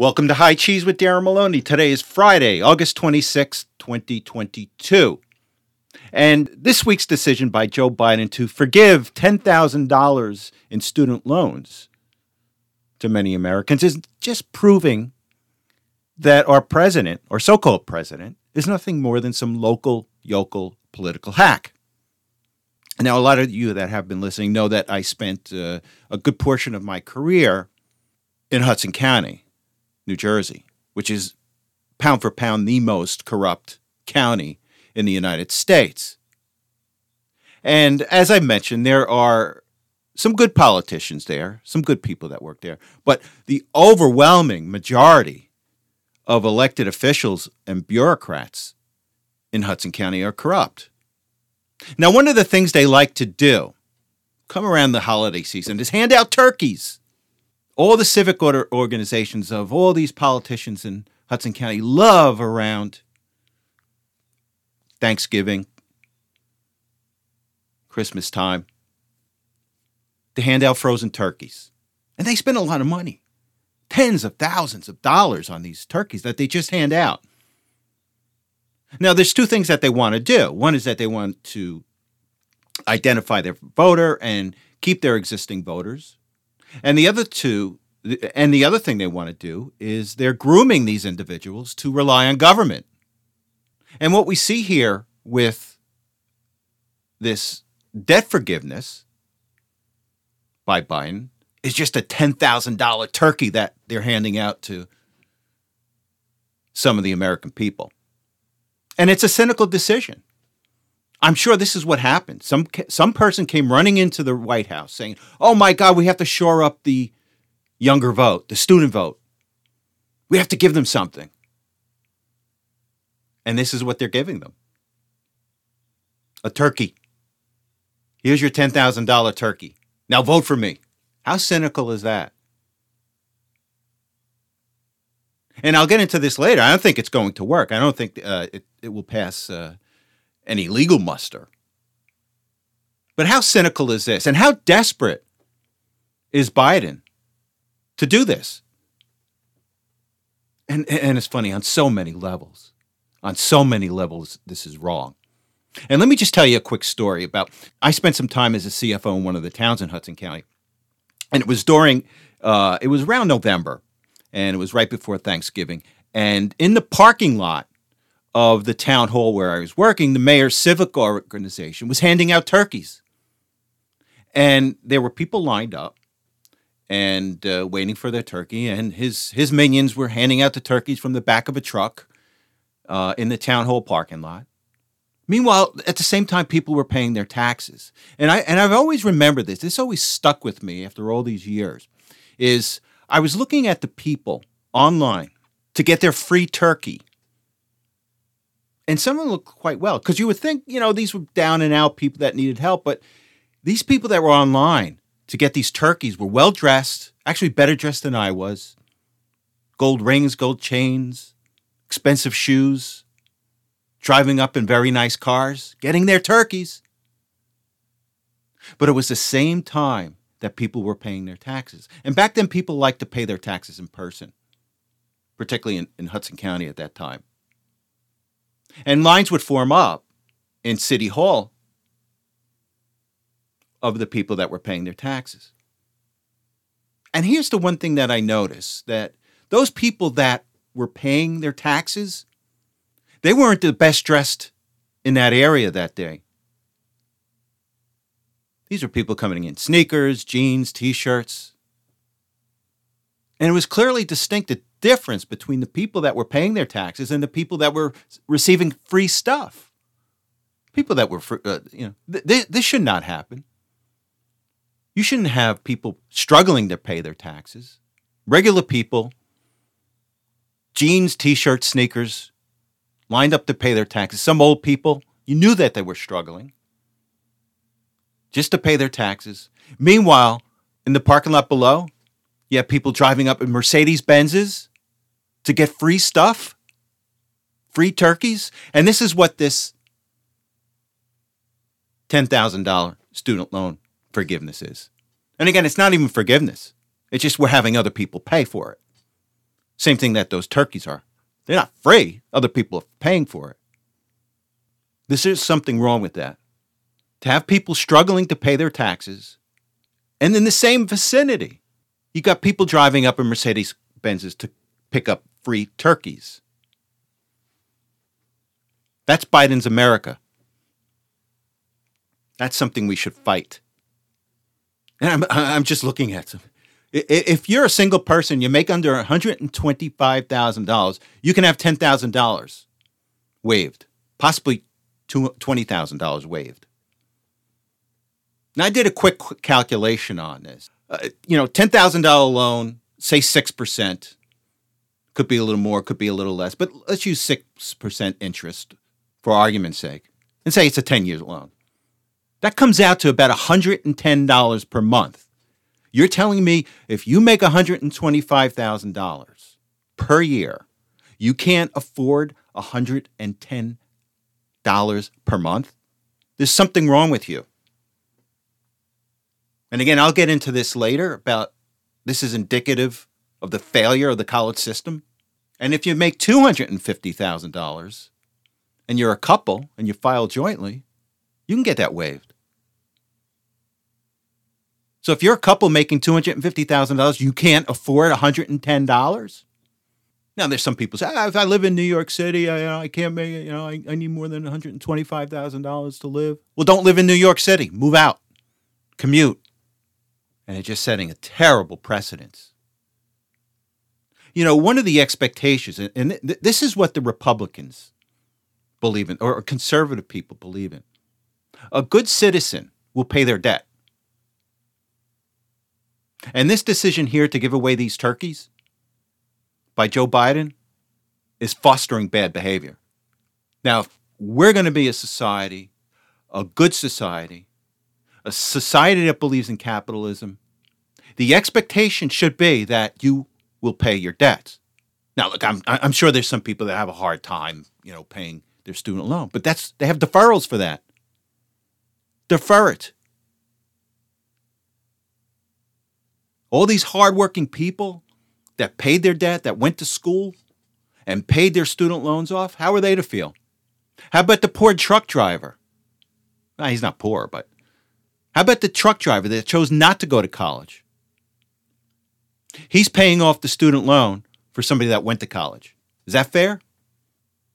Welcome to High Cheese with Darren Maloney. Today is Friday, August 26, 2022. And this week's decision by Joe Biden to forgive $10,000 in student loans to many Americans is just proving that our president, or so called president, is nothing more than some local, yokel political hack. Now, a lot of you that have been listening know that I spent uh, a good portion of my career in Hudson County, New Jersey, which is pound for pound the most corrupt county in the United States. And as I mentioned, there are some good politicians there, some good people that work there, but the overwhelming majority of elected officials and bureaucrats in Hudson County are corrupt. Now, one of the things they like to do, come around the holiday season, is hand out turkeys. All the civic order organizations of all these politicians in Hudson County love around Thanksgiving, Christmas time, to hand out frozen turkeys. And they spend a lot of money tens of thousands of dollars on these turkeys that they just hand out. Now, there's two things that they want to do. One is that they want to identify their voter and keep their existing voters. And the other two, and the other thing they want to do is they're grooming these individuals to rely on government. And what we see here with this debt forgiveness by Biden is just a $10,000 turkey that they're handing out to some of the American people. And it's a cynical decision. I'm sure this is what happened. Some some person came running into the White House saying, "Oh my God, we have to shore up the younger vote, the student vote. We have to give them something." And this is what they're giving them: a turkey. Here's your ten thousand dollar turkey. Now vote for me. How cynical is that? And I'll get into this later. I don't think it's going to work. I don't think uh, it, it will pass uh, any legal muster. But how cynical is this? And how desperate is Biden to do this? And, and it's funny, on so many levels, on so many levels, this is wrong. And let me just tell you a quick story about I spent some time as a CFO in one of the towns in Hudson County. And it was during, uh, it was around November and it was right before Thanksgiving. And in the parking lot of the town hall where I was working, the mayor's civic organization was handing out turkeys. And there were people lined up and uh, waiting for their turkey. And his, his minions were handing out the turkeys from the back of a truck uh, in the town hall parking lot. Meanwhile, at the same time, people were paying their taxes. And, I, and I've always remembered this. This always stuck with me after all these years. Is I was looking at the people online to get their free turkey. And some of them looked quite well because you would think, you know, these were down and out people that needed help. But these people that were online to get these turkeys were well dressed, actually better dressed than I was. Gold rings, gold chains, expensive shoes, driving up in very nice cars, getting their turkeys. But it was the same time that people were paying their taxes. And back then, people liked to pay their taxes in person, particularly in, in Hudson County at that time. And lines would form up in City Hall of the people that were paying their taxes. And here's the one thing that I noticed that those people that were paying their taxes, they weren't the best dressed in that area that day. These were people coming in sneakers, jeans, t shirts. And it was clearly distinct the difference between the people that were paying their taxes and the people that were receiving free stuff. People that were, uh, you know, th- th- this should not happen. You shouldn't have people struggling to pay their taxes. Regular people, jeans, t shirts, sneakers, lined up to pay their taxes. Some old people, you knew that they were struggling just to pay their taxes. Meanwhile, in the parking lot below, you have people driving up in Mercedes Benzes to get free stuff, free turkeys. And this is what this $10,000 student loan forgiveness is. And again, it's not even forgiveness, it's just we're having other people pay for it. Same thing that those turkeys are. They're not free, other people are paying for it. This is something wrong with that. To have people struggling to pay their taxes, and in the same vicinity, you got people driving up in Mercedes Benzes to pick up free turkeys. That's Biden's America. That's something we should fight. And I'm, I'm just looking at some. If you're a single person, you make under $125,000, you can have $10,000 waived, possibly $20,000 waived. Now, I did a quick calculation on this. Uh, you know, $10,000 loan, say 6%, could be a little more, could be a little less, but let's use 6% interest for argument's sake and say it's a 10 year loan. That comes out to about $110 per month. You're telling me if you make $125,000 per year, you can't afford $110 per month? There's something wrong with you. And again, I'll get into this later about this is indicative of the failure of the college system. And if you make $250,000 and you're a couple and you file jointly, you can get that waived. So if you're a couple making $250,000, you can't afford $110? Now, there's some people say, ah, if I live in New York City, I, you know, I can't make it, you know, I, I need more than $125,000 to live. Well, don't live in New York City. Move out. Commute. And it's just setting a terrible precedence. You know, one of the expectations, and th- this is what the Republicans believe in, or conservative people believe in a good citizen will pay their debt. And this decision here to give away these turkeys by Joe Biden is fostering bad behavior. Now, if we're going to be a society, a good society, a society that believes in capitalism, the expectation should be that you will pay your debts. Now, look, I'm I'm sure there's some people that have a hard time, you know, paying their student loan, but that's they have deferrals for that. Defer it. All these hardworking people that paid their debt, that went to school and paid their student loans off, how are they to feel? How about the poor truck driver? Well, he's not poor, but how about the truck driver that chose not to go to college? He's paying off the student loan for somebody that went to college. Is that fair?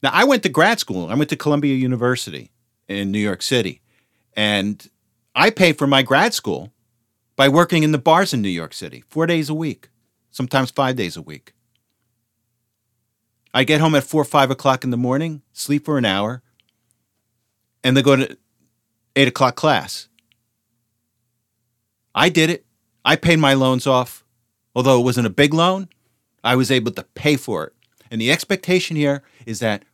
Now, I went to grad school. I went to Columbia University in New York City. And I paid for my grad school by working in the bars in New York City four days a week, sometimes five days a week. I get home at four five o'clock in the morning, sleep for an hour, and then go to eight o'clock class. I did it. I paid my loans off. Although it wasn't a big loan, I was able to pay for it. And the expectation here is that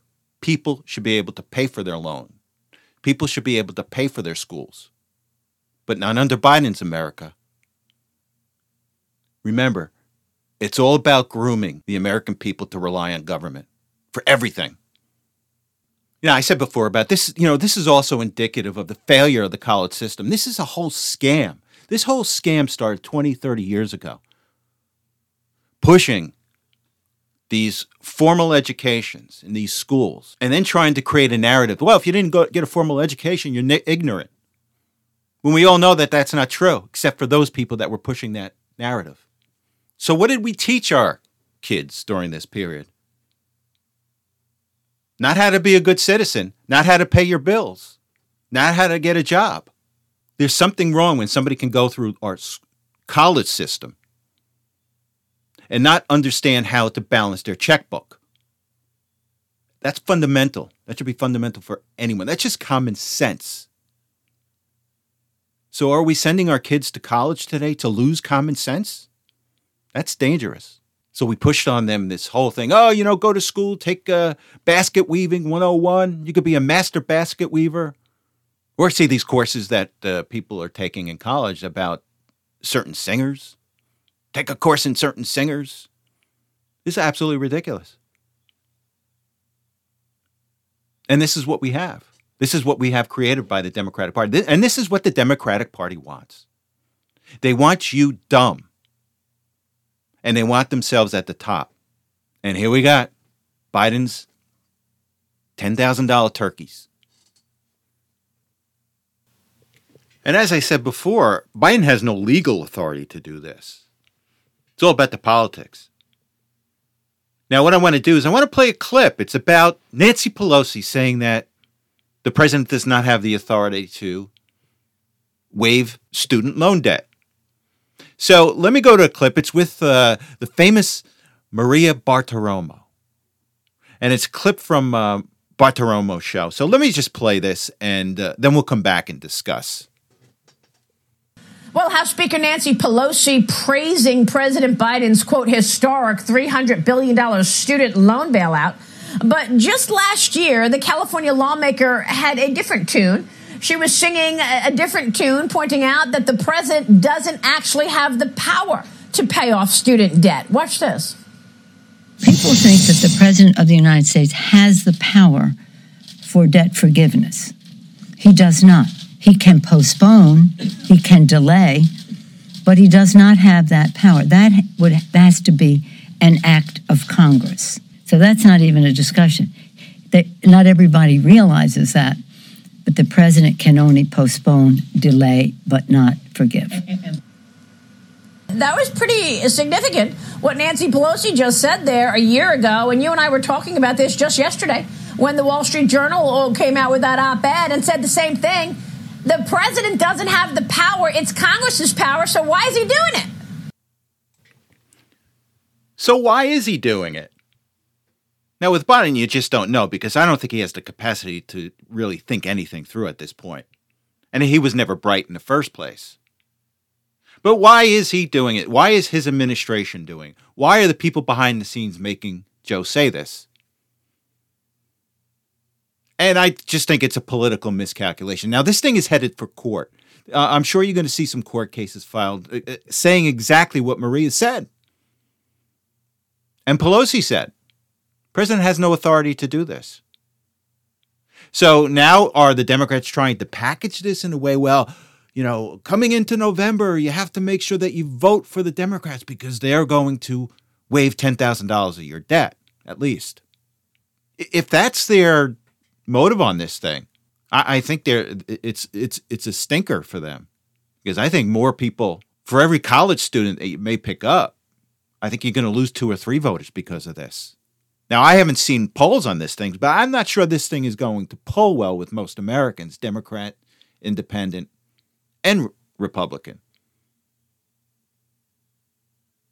people should be able to pay for their loan. People should be able to pay for their schools. But not under Biden's America. Remember, it's all about grooming the American people to rely on government for everything. You know, I said before about this, you know, this is also indicative of the failure of the college system. This is a whole scam. This whole scam started 20, 30 years ago. Pushing these formal educations in these schools and then trying to create a narrative. Well, if you didn't go, get a formal education, you're ignorant. When we all know that that's not true, except for those people that were pushing that narrative. So, what did we teach our kids during this period? Not how to be a good citizen, not how to pay your bills, not how to get a job. There's something wrong when somebody can go through our college system and not understand how to balance their checkbook. That's fundamental. That should be fundamental for anyone. That's just common sense. So, are we sending our kids to college today to lose common sense? That's dangerous. So, we pushed on them this whole thing oh, you know, go to school, take uh, basket weaving 101. You could be a master basket weaver. Or see these courses that uh, people are taking in college about certain singers take a course in certain singers. This is absolutely ridiculous. And this is what we have. This is what we have created by the Democratic Party. And this is what the Democratic Party wants. They want you dumb. And they want themselves at the top. And here we got Biden's $10,000 turkeys. And as I said before, Biden has no legal authority to do this. It's all about the politics. Now, what I want to do is I want to play a clip. It's about Nancy Pelosi saying that the president does not have the authority to waive student loan debt. So let me go to a clip. It's with uh, the famous Maria Bartiromo. And it's a clip from uh, Bartiromo's show. So let me just play this and uh, then we'll come back and discuss. Well, House Speaker Nancy Pelosi praising President Biden's quote historic $300 billion student loan bailout. But just last year, the California lawmaker had a different tune. She was singing a different tune, pointing out that the president doesn't actually have the power to pay off student debt. Watch this. People think that the president of the United States has the power for debt forgiveness. He does not. He can postpone, he can delay, but he does not have that power. That would that has to be an act of Congress. So that's not even a discussion. That not everybody realizes that, but the president can only postpone, delay, but not forgive. That was pretty significant what Nancy Pelosi just said there a year ago, and you and I were talking about this just yesterday when the Wall Street Journal came out with that op ed and said the same thing. The president doesn't have the power, it's Congress's power, so why is he doing it? So, why is he doing it? Now, with Biden, you just don't know because I don't think he has the capacity to really think anything through at this point. And he was never bright in the first place. But why is he doing it? Why is his administration doing? Why are the people behind the scenes making Joe say this? And I just think it's a political miscalculation. Now, this thing is headed for court. Uh, I'm sure you're going to see some court cases filed uh, uh, saying exactly what Maria said. And Pelosi said, President has no authority to do this. So now are the Democrats trying to package this in a way, well, you know, coming into November, you have to make sure that you vote for the Democrats because they're going to waive $10,000 of your debt, at least. If that's their motive on this thing. I, I think they're it's it's it's a stinker for them because I think more people for every college student that you may pick up, I think you're going to lose two or three voters because of this. Now, I haven't seen polls on this thing, but I'm not sure this thing is going to pull well with most Americans, Democrat, Independent, and Republican.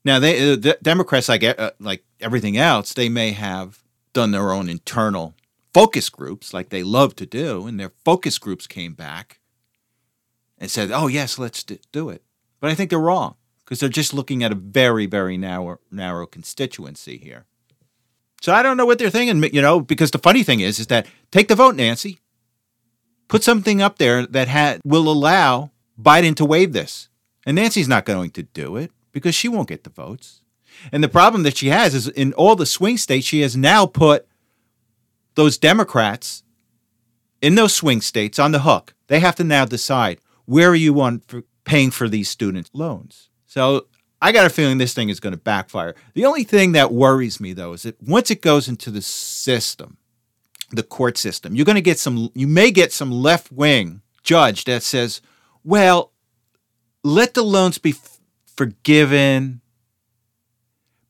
Now, they, uh, the Democrats, like uh, like everything else, they may have done their own internal focus groups like they love to do, and their focus groups came back and said, "Oh yes, let's do it." But I think they're wrong because they're just looking at a very, very narrow, narrow constituency here. So I don't know what they're thinking, you know, because the funny thing is, is that take the vote, Nancy. Put something up there that ha- will allow Biden to waive this. And Nancy's not going to do it because she won't get the votes. And the problem that she has is in all the swing states, she has now put those Democrats in those swing states on the hook. They have to now decide where are you on for paying for these student loans. So I got a feeling this thing is going to backfire. The only thing that worries me though is that once it goes into the system, the court system, you're going to get some you may get some left wing judge that says, "Well, let the loans be f- forgiven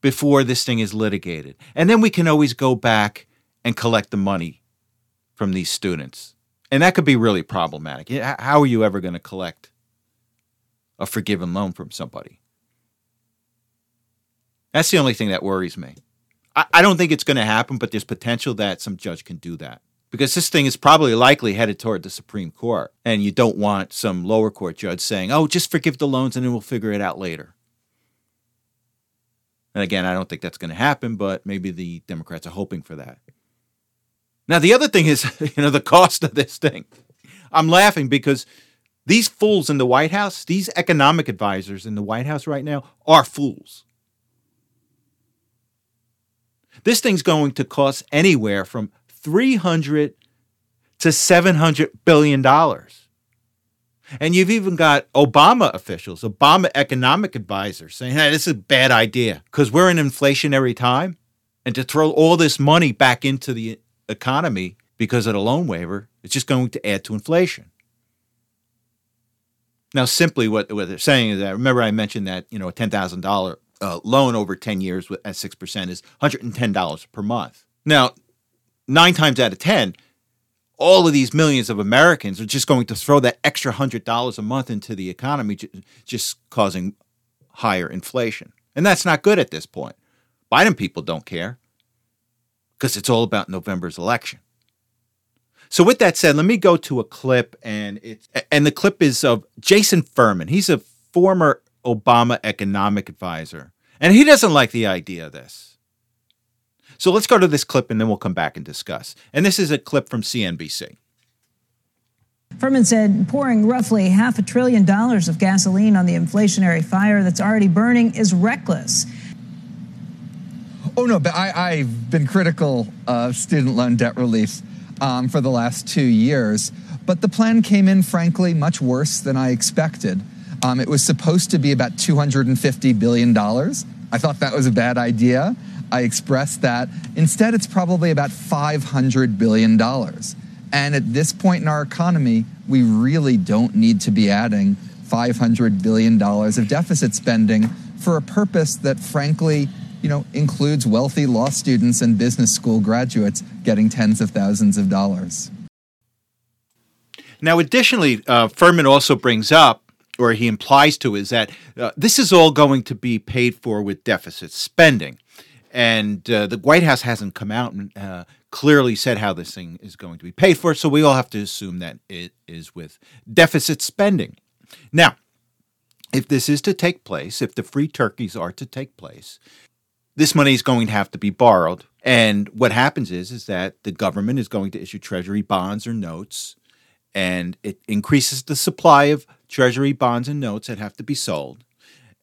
before this thing is litigated." And then we can always go back and collect the money from these students. And that could be really problematic. How are you ever going to collect a forgiven loan from somebody? That's the only thing that worries me. I, don't think it's going to happen, but there's potential that some judge can do that because this thing is probably likely headed toward the Supreme Court. And you don't want some lower court judge saying, oh, just forgive the loans and then we'll figure it out later. And again, I don't think that's going to happen, but maybe the Democrats are hoping for that. Now, the other thing is, you know, the cost of this thing. I'm laughing because these fools in the White House, these economic advisors in the White House right now, are fools. This thing's going to cost anywhere from 300 to 700 billion dollars. And you've even got Obama officials, Obama economic advisors saying, hey, this is a bad idea because we're in inflationary time And to throw all this money back into the economy because of the loan waiver, it's just going to add to inflation. Now, simply what, what they're saying is that remember I mentioned that you know a ten thousand uh, loan over ten years at six percent is one hundred and ten dollars per month. Now, nine times out of ten, all of these millions of Americans are just going to throw that extra hundred dollars a month into the economy, just causing higher inflation, and that's not good at this point. Biden people don't care because it's all about November's election. So with that said, let me go to a clip, and it's and the clip is of Jason Furman. He's a former Obama economic advisor, and he doesn't like the idea of this. So let's go to this clip, and then we'll come back and discuss. And this is a clip from CNBC. Furman said pouring roughly half a trillion dollars of gasoline on the inflationary fire that's already burning is reckless. Oh, no, but I, I've been critical of student loan debt relief um, for the last two years. But the plan came in, frankly, much worse than I expected. Um, it was supposed to be about $250 billion. I thought that was a bad idea. I expressed that. Instead, it's probably about $500 billion. And at this point in our economy, we really don't need to be adding $500 billion of deficit spending for a purpose that, frankly, you know, includes wealthy law students and business school graduates getting tens of thousands of dollars. Now, additionally, uh, Furman also brings up, or he implies to, is that uh, this is all going to be paid for with deficit spending. And uh, the White House hasn't come out and uh, clearly said how this thing is going to be paid for, so we all have to assume that it is with deficit spending. Now, if this is to take place, if the free turkeys are to take place, this money is going to have to be borrowed. And what happens is is that the government is going to issue treasury bonds or notes and it increases the supply of treasury bonds and notes that have to be sold.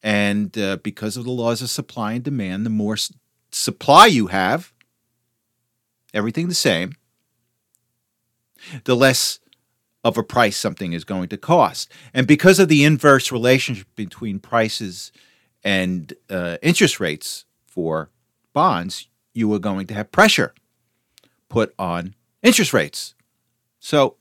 And uh, because of the laws of supply and demand, the more s- supply you have, everything the same, the less of a price something is going to cost. And because of the inverse relationship between prices and uh, interest rates, for bonds, you were going to have pressure put on interest rates. So,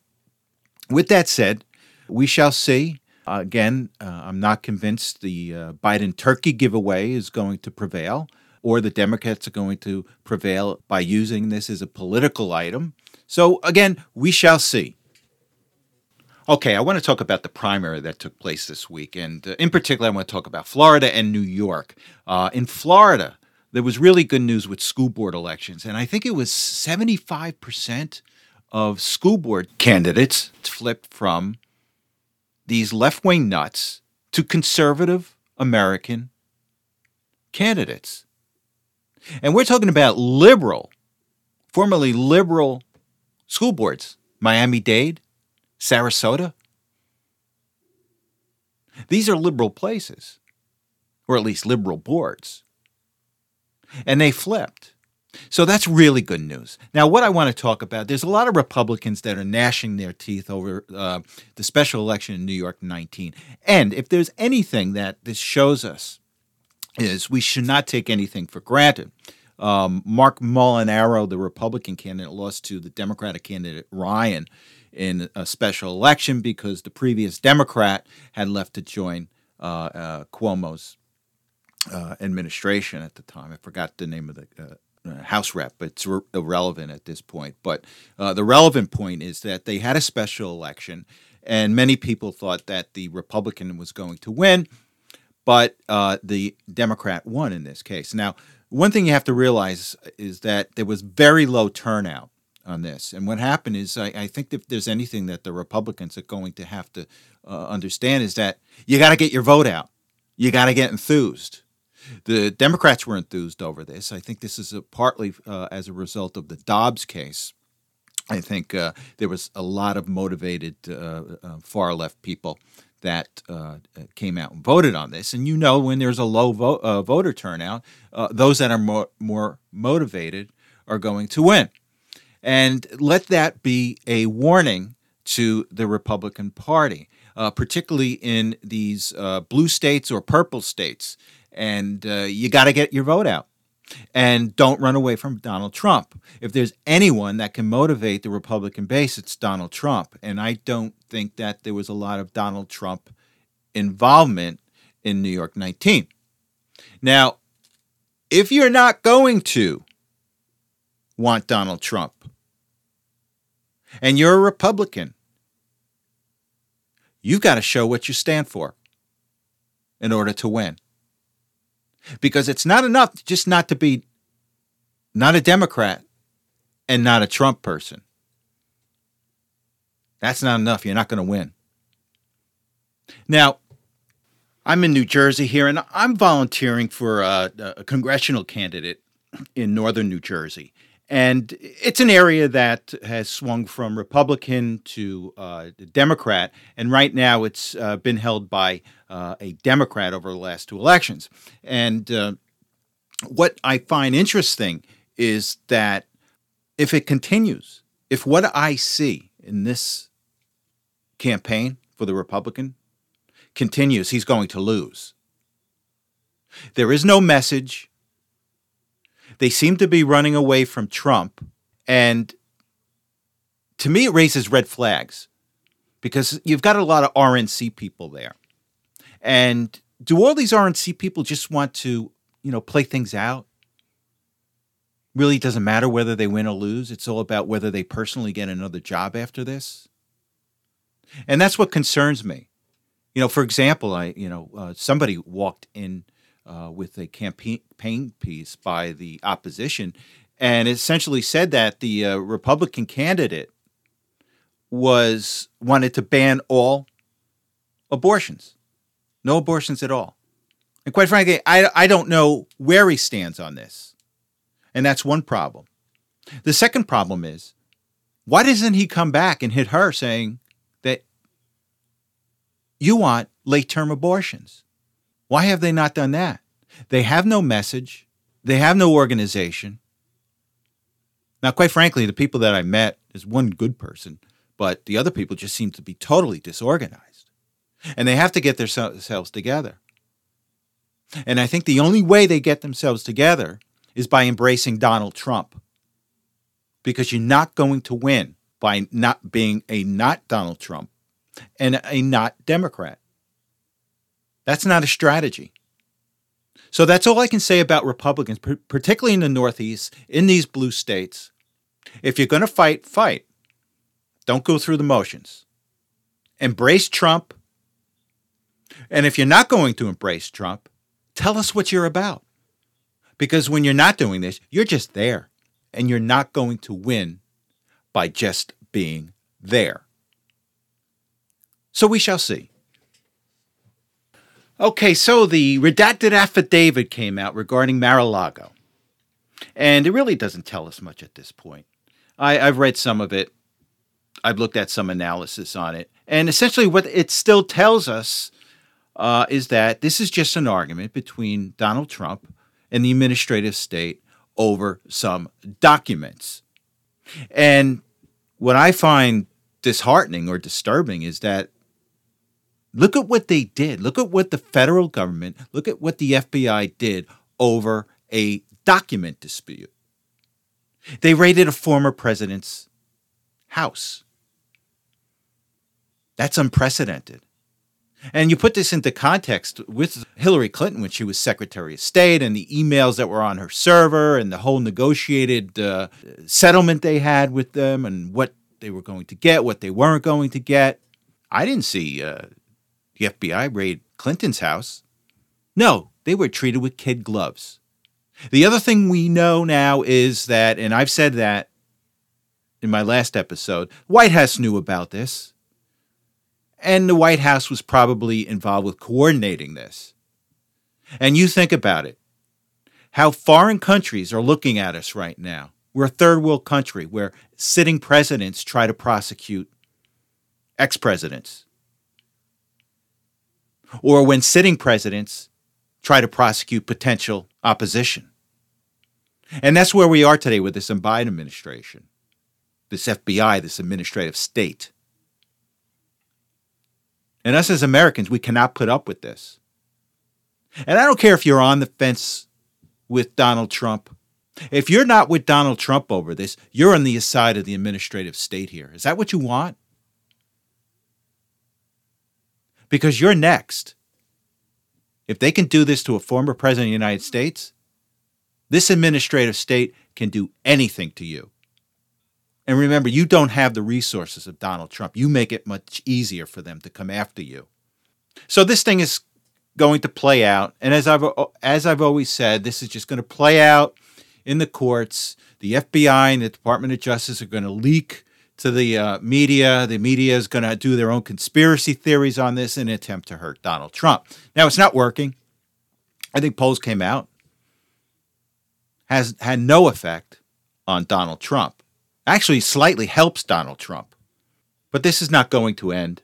with that said, we shall see. Uh, again, uh, I'm not convinced the uh, Biden turkey giveaway is going to prevail or the Democrats are going to prevail by using this as a political item. So, again, we shall see. Okay, I want to talk about the primary that took place this week. And uh, in particular, I want to talk about Florida and New York. Uh, in Florida, there was really good news with school board elections, and I think it was 75% of school board candidates flipped from these left wing nuts to conservative American candidates. And we're talking about liberal, formerly liberal school boards Miami Dade, Sarasota. These are liberal places, or at least liberal boards and they flipped. So that's really good news. Now, what I want to talk about, there's a lot of Republicans that are gnashing their teeth over uh, the special election in New York 19. And if there's anything that this shows us, is we should not take anything for granted. Um, Marc Molinaro, the Republican candidate, lost to the Democratic candidate Ryan in a special election because the previous Democrat had left to join uh, uh, Cuomo's uh, administration at the time. I forgot the name of the uh, uh House rep, but it's re- irrelevant at this point. But uh, the relevant point is that they had a special election, and many people thought that the Republican was going to win, but uh, the Democrat won in this case. Now, one thing you have to realize is that there was very low turnout on this. And what happened is, I, I, think if there's anything that the Republicans are going to have to uh, understand is that you got to get your vote out. You got to get enthused. The Democrats were enthused over this. I think this is a, partly uh, as a result of the Dobbs case. I think uh, there was a lot of motivated uh, uh far left people that uh, came out and voted on this. And you know, when there's a low uh, voter turnout, those that are more, more motivated are going to win. And let that be a warning to the Republican Party, particularly in these blue states or purple states and uh, you got to get your vote out. And don't run away from Donald Trump. If there's anyone that can motivate the Republican base, it's Donald Trump. And I don't think that there was a lot of Donald Trump involvement in New York 19. Now, if you're not going to want Donald Trump and you're a Republican, you've got to show what you stand for in order to win. Because it's not enough just not to be not a Democrat and not a Trump person. That's not enough. You're not going to win. Now, I'm in New Jersey here, and I'm volunteering for a, a, congressional candidate in northern New Jersey. And it's an area that has swung from Republican to uh, Democrat. And right now it's uh, been held by uh, a Democrat over the last two elections. And uh, what I find interesting is that if it continues, if what I see in this campaign for the Republican continues, he's going to lose. There is no message. They seem to be running away from Trump. And to me, it raises red flags because you've got a lot of RNC people there. And do all these RNC people just want to, you know, play things out? Really doesn't matter whether they win or lose. It's all about whether they personally get another job after this. And that's what concerns me. You know, for example, I you know uh, somebody walked in uh, with a campaign piece by the opposition, and essentially said that the uh, Republican candidate was wanted to ban all abortions, no abortions at all. And quite frankly, I, I don't know where he stands on this. And that's one problem. The second problem is why doesn't he come back and hit her saying, that you want late term abortions. Why have they not done that? They have no message, they have no organization. Now, quite frankly, the people that I met is one good person, but the other people just seem to be totally disorganized. And they have to get themselves together. And I think the only way they get themselves together is by embracing Donald Trump. Because you're not going to win by not being a not Donald Trump and a not Democrat. That's not a strategy. So that's all I can say about Republicans, particularly in the Northeast, in these blue states. If you're going to fight, fight. Don't go through the motions. Embrace Trump. And if you're not going to embrace Trump, tell us what you're about. Because when you're not doing this, you're just there. And you're not going to win by just being there. So we shall see. Okay, so the redacted affidavit came out regarding Mar a Lago. And it really doesn't tell us much at this point. I, have read some of it, I've looked at some analysis on it. And essentially, what it still tells us uh, is that this is just an argument between Donald Trump and the administrative state over some documents. And what I find disheartening or disturbing is that Look at what they did. Look at what the federal government, look at what the FBI did over a document dispute. They raided a former president's house. That's unprecedented. And you put this into context with Hillary Clinton when she was Secretary of State and the emails that were on her server and the whole negotiated uh, settlement they had with them and what they were going to get, what they weren't going to get. I didn't see uh, the FBI raid Clinton's house. No, they were treated with kid gloves. The other thing we know now is that, and I've said that in my last episode, White House knew about this. And the White House was probably involved with coordinating this. And you think about it how foreign countries are looking at us right now. We're a third world country where sitting presidents try to prosecute ex presidents or when sitting presidents try to prosecute potential opposition. And that's where we are today with this Biden administration, this FBI, this administrative state. And us as Americans, we cannot put up with this. And I don't care if you're on the fence with Donald Trump? If you're not with Donald Trump over this, you're on the side of the administrative state here. Is that what you want? Because you're next. If they can do this to a former president of the United States, this administrative state can do anything to you. And remember, you don't have the resources of Donald Trump. You make it much easier for them to come after you. So this thing is going to play out, and as I've as I've always said, this is just going to play out in the courts. The FBI and the Department of Justice are going to leak to the uh, media. The media is going to do their own conspiracy theories on this in an attempt to hurt Donald Trump. Now, it's not working. I think polls came out has had no effect on Donald Trump. Actually, slightly helps Donald Trump. But this is not going to end.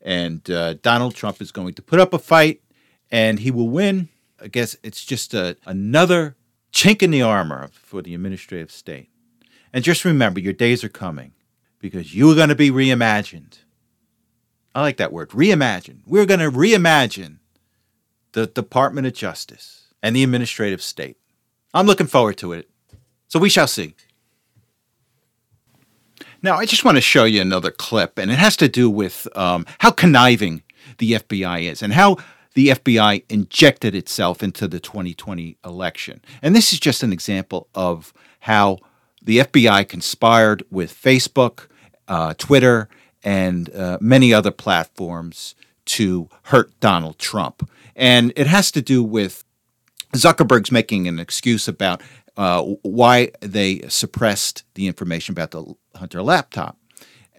And uh, Donald Trump is going to put up a fight and he will win. I guess it's just a, another chink in the armor for the administrative state. And just remember, your days are coming because you are going to be reimagined. I like that word, reimagine. We're going to reimagine the Department of Justice and the administrative state. I'm looking forward to it. So we shall see. Now, I just want to show you another clip, and it has to do with um, how conniving the FBI is and how the FBI injected itself into the 2020 election. And this is just an example of how the FBI conspired with Facebook, uh, Twitter, and uh, many other platforms to hurt Donald Trump. And it has to do with Zuckerberg's making an excuse about uh, why they suppressed the information about the Hunter laptop.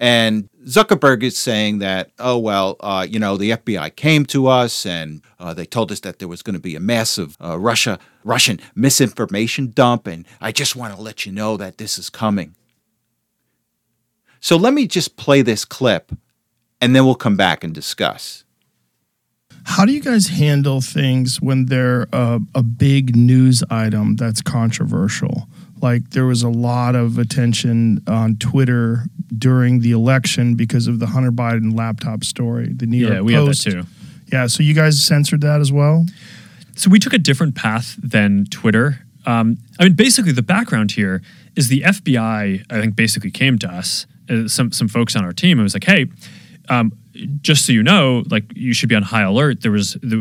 And Zuckerberg is saying that, oh, well, uh, you know, the FBI came to us and uh, they told us that there was going to be a massive uh, Russia Russian misinformation dump, and I just want to let you know that this is coming. So let me just play this clip, and then we'll come back and discuss. How do you guys handle things when they're a, a big news item that's controversial? Like there was a lot of attention on Twitter during the election because of the Hunter Biden laptop story. The New York yeah, we Post. had that too. Yeah, so you guys censored that as well. So we took a different path than Twitter. Um, I mean, basically, the background here is the FBI. I think basically came to us, uh, some some folks on our team, and was like, "Hey, um, just so you know, like you should be on high alert. There was the,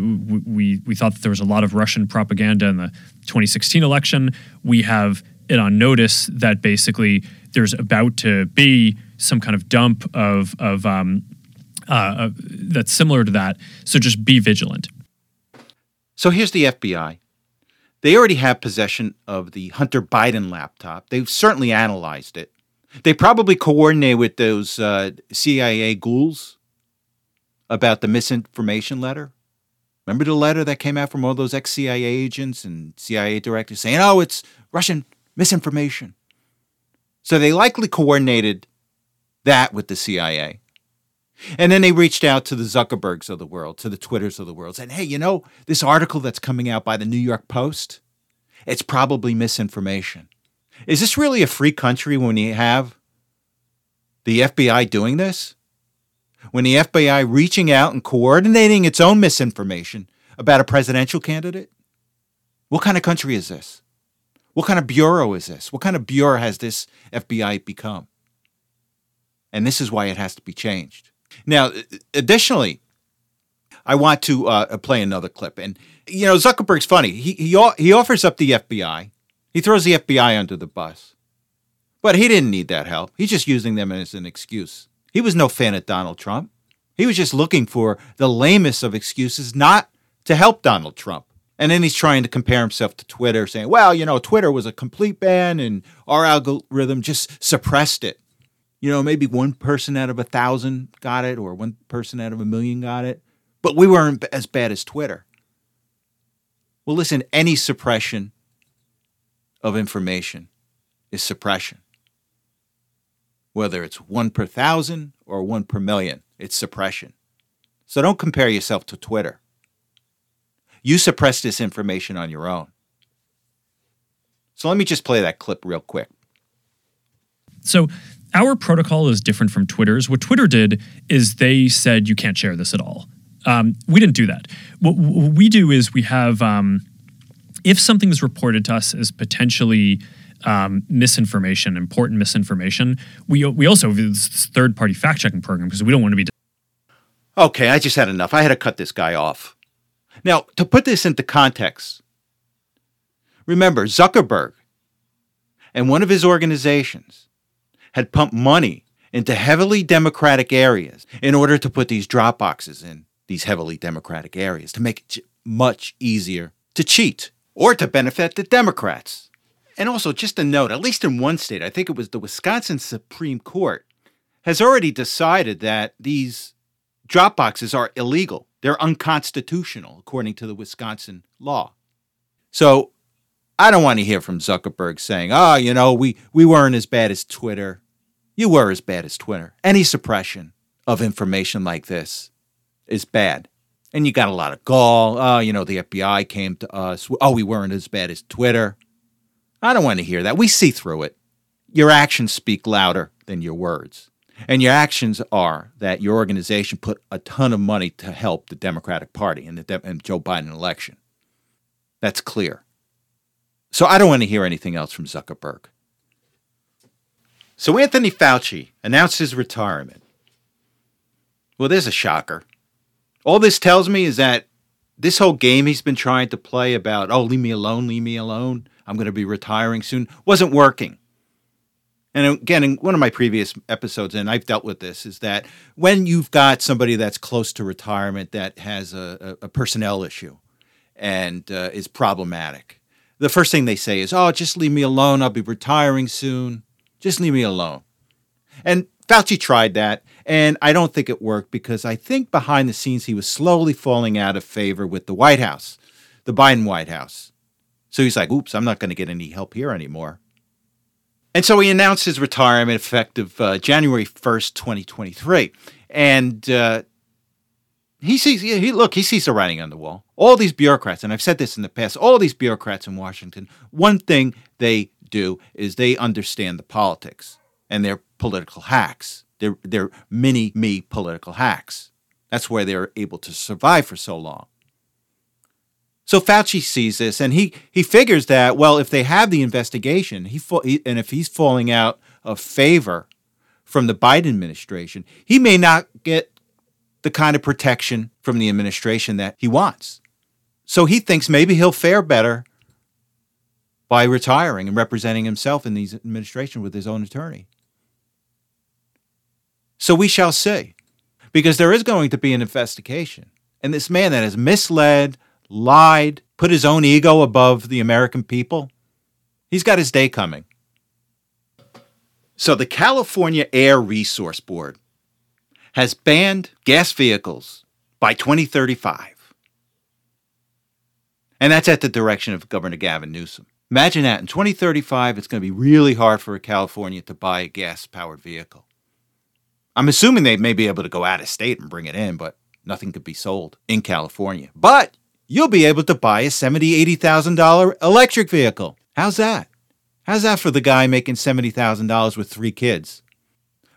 we we thought that there was a lot of Russian propaganda in the 2016 election. We have it on notice that basically there's about to be some kind of dump of of um, uh, uh, that's similar to that. So just be vigilant. So here's the FBI. They already have possession of the Hunter Biden laptop. They've certainly analyzed it. They probably coordinate with those uh, CIA ghouls about the misinformation letter. Remember the letter that came out from all those ex CIA agents and CIA directors saying, oh, it's Russian misinformation. So they likely coordinated that with the CIA. And then they reached out to the Zuckerbergs of the world, to the Twitters of the world, saying, hey, you know, this article that's coming out by the New York Post, it's probably misinformation. Is this really a free country when you have the FBI doing this? When the FBI reaching out and coordinating its own misinformation about a presidential candidate? What kind of country is this? What kind of bureau is this? What kind of bureau has this FBI become? And this is why it has to be changed. Now, additionally, I want to uh, play another clip. And, you know, Zuckerberg's funny. He, he, he offers up the FBI, he throws the FBI under the bus. But he didn't need that help. He's just using them as an excuse. He was no fan of Donald Trump. He was just looking for the lamest of excuses not to help Donald Trump. And then he's trying to compare himself to Twitter, saying, well, you know, Twitter was a complete ban and our algorithm just suppressed it. You know, maybe one person out of a thousand got it or one person out of a million got it, but we weren't as bad as Twitter. Well, listen, any suppression of information is suppression. Whether it's one per thousand or one per million, it's suppression. So don't compare yourself to Twitter. You suppress this information on your own. So let me just play that clip real quick. So our protocol is different from Twitter's. What Twitter did is they said you can't share this at all. Um, we didn't do that. What, what, we do is we have um, if something is reported to us as potentially um, misinformation, important misinformation, we we also have this third party fact checking program because we don't want to be. Okay, I just had enough. I had to cut this guy off. Now, to put this into context, remember Zuckerberg and one of his organizations had pumped money into heavily democratic areas in order to put these drop boxes in these heavily democratic areas to make it much easier to cheat or to benefit the Democrats. And also, just a note, at least in one state, I think it was the Wisconsin Supreme Court, has already decided that these drop boxes are illegal. They're unconstitutional, according to the Wisconsin law. So I don't want to hear from Zuckerberg saying, oh, you know, we, we weren't as bad as Twitter. You were as bad as Twitter. Any suppression of information like this is bad. And you got a lot of gall. Oh, you know, the FBI came to us. Oh, we weren't as bad as Twitter. I don't want to hear that. We see through it. Your actions speak louder than your words. And your actions are that your organization put a ton of money to help the Democratic Party in the De- Joe Biden election. That's clear. So I don't want to hear anything else from Zuckerberg. So Anthony Fauci announced his retirement. Well, there's a shocker. All this tells me is that this whole game he's been trying to play about, oh, leave me alone, leave me alone, I'm going to be retiring soon, wasn't working. And again, in one of my previous episodes, and I've dealt with this, is that when you've got somebody that's close to retirement that has a, a personnel issue and uh, is problematic, the first thing they say is, oh, just leave me alone. I'll be retiring soon. Just leave me alone. And Fauci tried that, and I don't think it worked because I think behind the scenes he was slowly falling out of favor with the White House, the Biden White House. So he's like, oops, I'm not going to get any help here anymore. And so he announced his retirement effective uh, January 1st, 2023. And uh, he sees, he look, he sees the writing on the wall. All these bureaucrats, and I've said this in the past, all these bureaucrats in Washington, one thing they do is they understand the politics and they're political hacks. They're, they're mini me political hacks. That's why they're able to survive for so long. So Fauci sees this and he, he figures that, well, if they have the investigation he, and if he's falling out of favor from the Biden administration, he may not get the kind of protection from the administration that he wants. So he thinks maybe he'll fare better by retiring and representing himself in the administration with his own attorney. So we shall see, because there is going to be an investigation. And this man that has misled, lied, put his own ego above the American people, he's got his day coming. So the California Air Resource Board has banned gas vehicles by 2035. And that's at the direction of Governor Gavin Newsom. Imagine that in 2035, it's going to be really hard for a California to buy a gas powered vehicle. I'm assuming they may be able to go out of state and bring it in, but nothing could be sold in California. But you'll be able to buy a $70,000, $80,000 electric vehicle. How's that? How's that for the guy making $70,000 with three kids?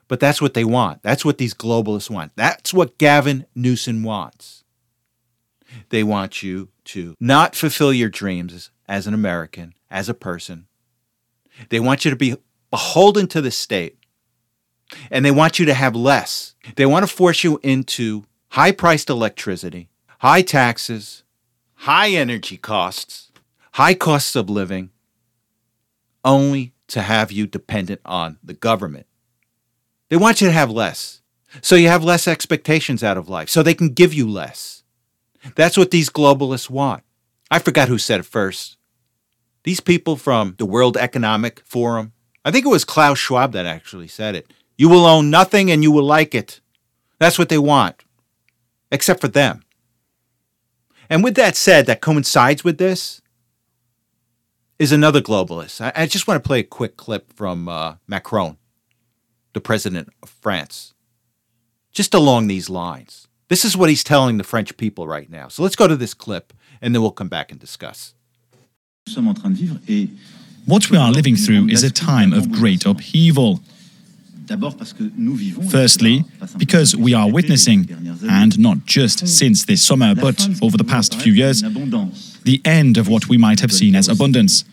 But that's what they want. That's what these globalists want. That's what Gavin Newsom wants. They want you to not fulfill your dreams as an American, as a person. They want you to be beholden to the state. And they want you to have less. They want to force you into high priced electricity, high taxes, high energy costs, high costs of living, only to have you dependent on the government. They want you to have less. So you have less expectations out of life, so they can give you less. That's what these globalists want. I forgot who said it first. These people from the World Economic Forum, I think it was Klaus Schwab that actually said it. You will own nothing and you will like it. That's what they want, except for them. And with that said, that coincides with this is another globalist. I, I just want to play a quick clip from uh, Macron, the president of France, just along these lines. This is what he's telling the French people right now. So let's go to this clip and then we'll come back and discuss. What we are living through is a time of great upheaval. Firstly, because we are witnessing, and not just since this summer, but over the past few years, the end of what we might have seen as abundance.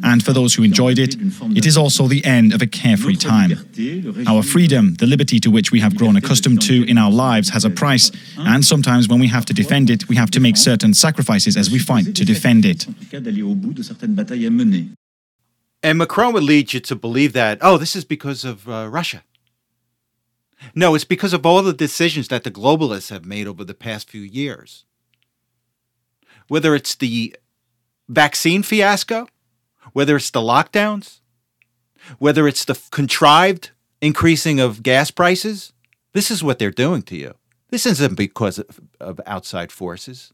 And for those who enjoyed it, it is also the end of a carefree time. Our freedom, the liberty to which we have grown accustomed to in our lives, has a price, and sometimes when we have to defend it, we have to make certain sacrifices as we fight to defend it. And Macron would lead you to believe that, oh, this is because of uh, Russia. No, it's because of all the decisions that the globalists have made over the past few years. Whether it's the vaccine fiasco, whether it's the lockdowns, whether it's the contrived increasing of gas prices, this is what they're doing to you. This isn't because of, of outside forces.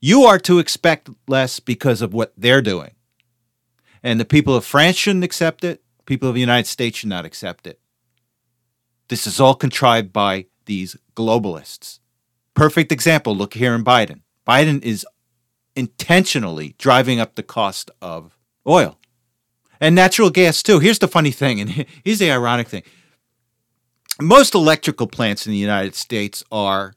You are to expect less because of what they're doing. And the people of France shouldn't accept it. People of the United States should not accept it. This is all contrived by these globalists. Perfect example look here in Biden. Biden is intentionally driving up the cost of oil and natural gas, too. Here's the funny thing, and here's the ironic thing most electrical plants in the United States are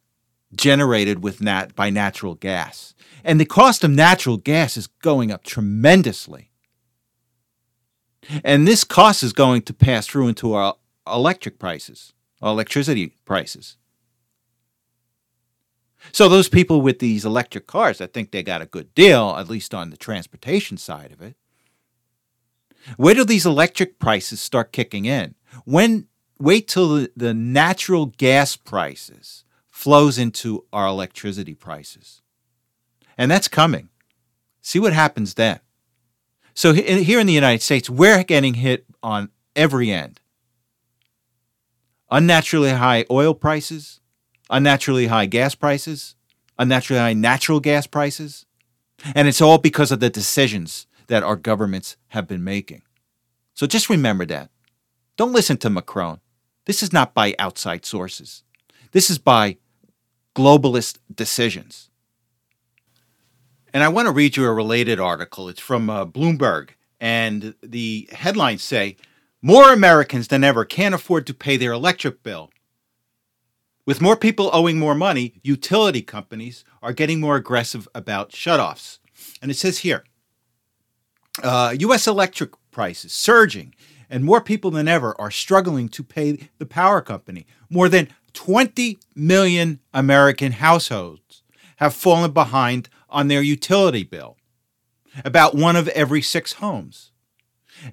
generated with nat- by natural gas. And the cost of natural gas is going up tremendously. And this cost is going to pass through into our electric prices, our electricity prices. So those people with these electric cars, I think they got a good deal, at least on the transportation side of it. Where do these electric prices start kicking in? When wait till the, the natural gas prices flows into our electricity prices. And that's coming. See what happens then. So here in the United States, we're getting hit on every end. Unnaturally high oil prices, unnaturally high gas prices, unnaturally high natural gas prices. And it's all because of the decisions that our governments have been making. So just remember that. Don't listen to Macron. This is not by outside sources. This is by globalist decisions. And I want to read you a related article. It's from uh, Bloomberg. And the headlines say More Americans than ever can't afford to pay their electric bill. With more people owing more money, utility companies are getting more aggressive about shutoffs. And it says here uh, U.S. electric prices surging, and more people than ever are struggling to pay the power company. More than 20 million American households have fallen behind on their utility bill, about one of every six homes.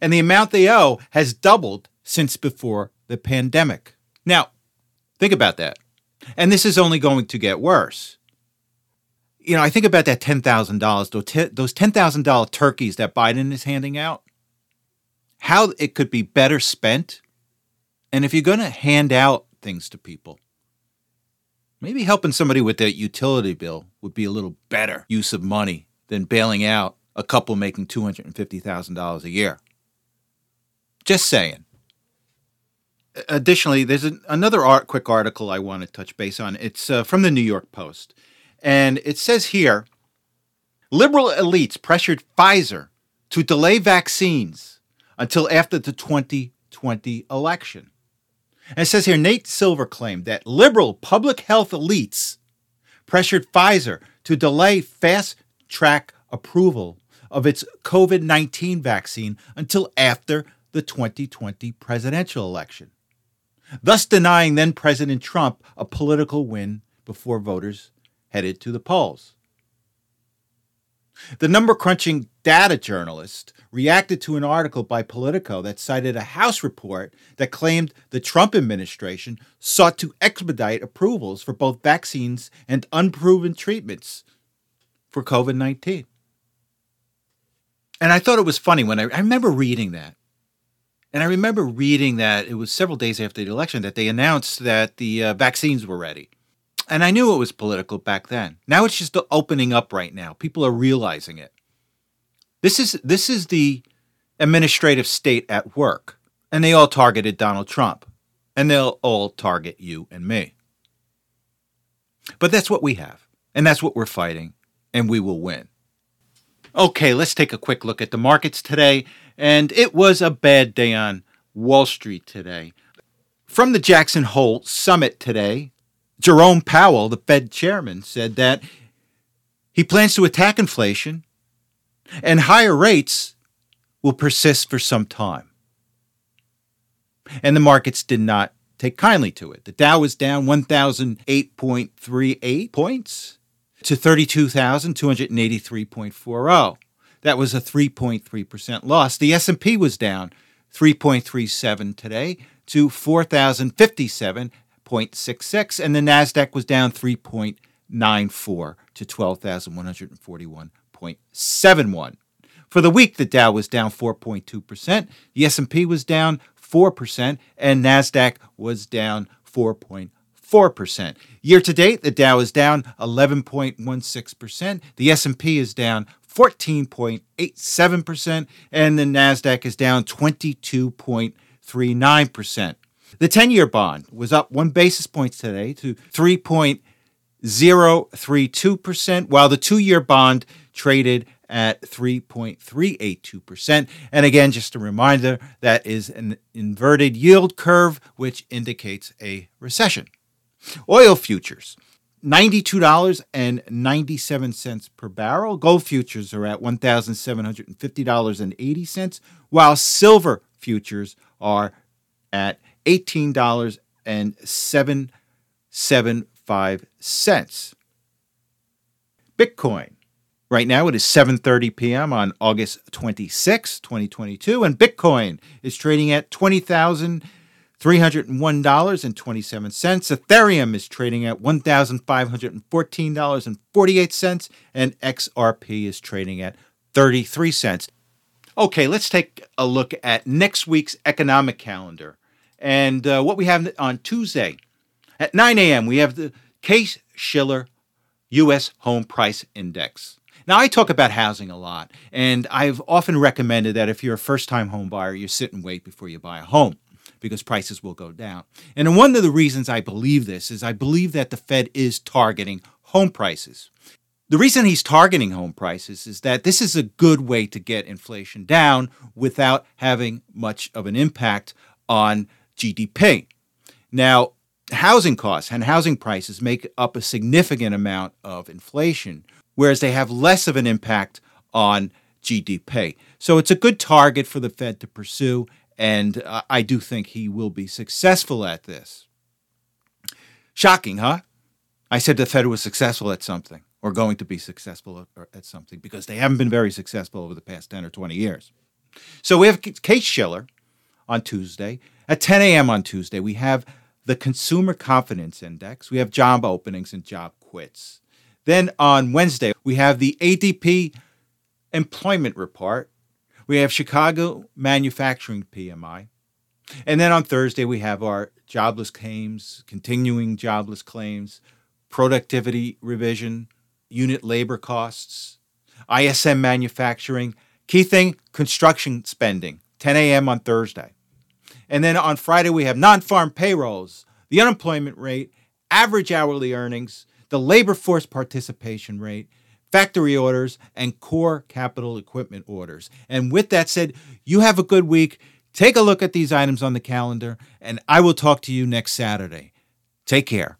And the amount they owe has doubled since before the pandemic. Now, think about that. And this is only going to get worse. You know, I think about that $10,000, those $10,000 turkeys that Biden is handing out, how it could be better spent. And if you're going to hand out things to people, maybe helping somebody with their utility bill would be a little better use of money than bailing out a couple making $250,000 a year. Just saying. Additionally, there's an, another art, quick article I want to touch base on. It's uh, from the New York Post. And it says here liberal elites pressured Pfizer to delay vaccines until after the 2020 election. And it says here Nate Silver claimed that liberal public health elites pressured Pfizer to delay fast track approval of its COVID 19 vaccine until after the 2020 presidential election, thus denying then President Trump a political win before voters headed to the polls. The number crunching data journalist reacted to an article by Politico that cited a House report that claimed the Trump administration sought to expedite approvals for both vaccines and unproven treatments for COVID 19. And I thought it was funny when I, I remember reading that. And I remember reading that it was several days after the election that they announced that the uh, vaccines were ready. And I knew it was political back then. Now it's just opening up right now. People are realizing it. This is this is the administrative state at work. And they all targeted Donald Trump. And they'll all target you and me. But that's what we have. And that's what we're fighting. And we will win. Okay, let's take a quick look at the markets today. And it was a bad day on Wall Street today. From the Jackson Hole summit today, Jerome Powell, the Fed chairman, said that he plans to attack inflation and higher rates will persist for some time. And the markets did not take kindly to it. The Dow was down 1,008.38 points to 32,283.40. That was a 3.3% loss. The S&P was down 3.37 today to 4,057.66 and the Nasdaq was down 3.94 to 12,141.71. For the week the Dow was down 4.2%, the S&P was down 4% and Nasdaq was down 4.4%. Year to date, the Dow is down 11.16%, the S&P is down 14.87%, and the NASDAQ is down 22.39%. The 10 year bond was up one basis point today to 3.032%, while the two year bond traded at 3.382%. And again, just a reminder that is an inverted yield curve, which indicates a recession. Oil futures $92.97 per barrel. Gold futures are at $1,750.80, while silver futures are at $18.775. Bitcoin. Right now it is 7:30 p.m. on August 26, 2022, and Bitcoin is trading at 20,000 $301.27. Ethereum is trading at $1,514.48, and XRP is trading at 33 cents. Okay, let's take a look at next week's economic calendar. And uh, what we have on Tuesday at 9 a.m., we have the Case Shiller U.S. Home Price Index. Now, I talk about housing a lot, and I've often recommended that if you're a first time home buyer, you sit and wait before you buy a home because prices will go down. And one of the reasons I believe this is I believe that the Fed is targeting home prices. The reason he's targeting home prices is that this is a good way to get inflation down without having much of an impact on GDP. Now, housing costs and housing prices make up a significant amount of inflation, whereas they have less of an impact on GDP. So it's a good target for the Fed to pursue, and uh, I do think he will be successful at this. Shocking, huh? I said the Fed was successful at something or going to be successful at, something because they haven't been very successful over the past 10 or 20 years. So we have Case Shiller on Tuesday. At 10 a.m. on Tuesday, we have the Consumer Confidence Index, we have job openings and job quits. Then on Wednesday, we have the ADP Employment Report, we have Chicago Manufacturing PMI. And then on Thursday, we have our jobless claims, continuing jobless claims, productivity revision, unit labor costs, ISM manufacturing. Key thing construction spending, 10 a.m. on Thursday. And then on Friday, we have non farm payrolls, the unemployment rate, average hourly earnings, the labor force participation rate, factory orders, and core capital equipment orders. And with that said, you have a good week. Take a look at these items on the calendar, and I will talk to you next Saturday. Take care.